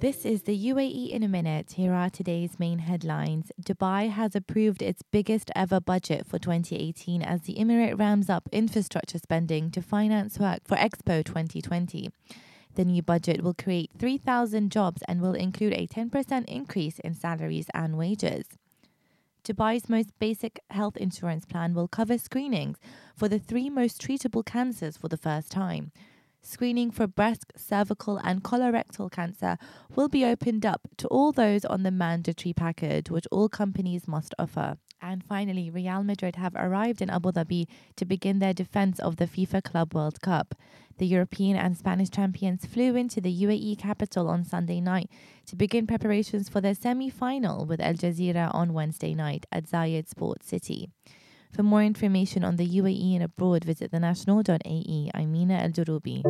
This is the UAE in a minute. Here are today's main headlines. Dubai has approved its biggest ever budget for 2018 as the Emirate ramps up infrastructure spending to finance work for Expo 2020. The new budget will create 3,000 jobs and will include a 10% increase in salaries and wages. Dubai's most basic health insurance plan will cover screenings for the three most treatable cancers for the first time. Screening for breast, cervical, and colorectal cancer will be opened up to all those on the mandatory package, which all companies must offer. And finally, Real Madrid have arrived in Abu Dhabi to begin their defense of the FIFA Club World Cup. The European and Spanish champions flew into the UAE capital on Sunday night to begin preparations for their semi final with Al Jazeera on Wednesday night at Zayed Sports City. For more information on the UAE and abroad, visit thenational.ae. I'm Mina Al Jurubi.